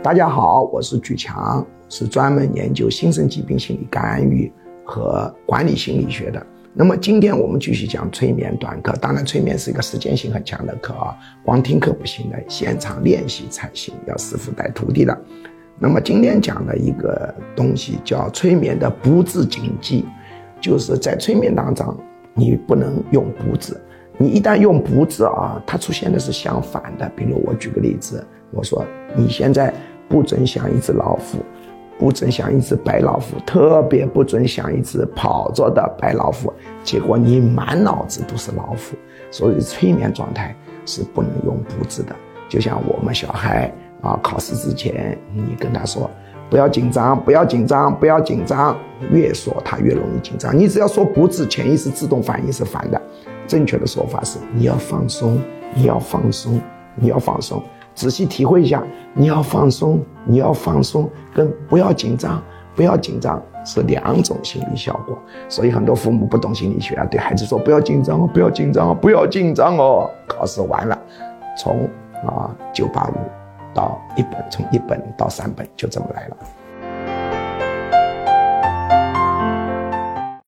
大家好，我是举强，是专门研究新生疾病心理干预和管理心理学的。那么今天我们继续讲催眠短课，当然催眠是一个实践性很强的课啊，光听课不行的，现场练习才行，要师傅带徒弟的。那么今天讲的一个东西叫催眠的不字禁忌，就是在催眠当中你不能用不字，你一旦用不字啊，它出现的是相反的。比如我举个例子，我说你现在不准想一只老虎。不准想一只白老虎，特别不准想一只跑着的白老虎。结果你满脑子都是老虎，所以催眠状态是不能用不字的。就像我们小孩啊，考试之前你跟他说不要紧张，不要紧张，不要紧张，越说他越容易紧张。你只要说不字，潜意识自动反应是反的。正确的说法是你要放松，你要放松，你要放松。仔细体会一下，你要放松，你要放松，跟不要紧张，不要紧张是两种心理效果。所以很多父母不懂心理学啊，对孩子说不要紧张哦，不要紧张哦，不要紧张哦。考试完了，从啊九八五到一本，从一本到三本，就这么来了。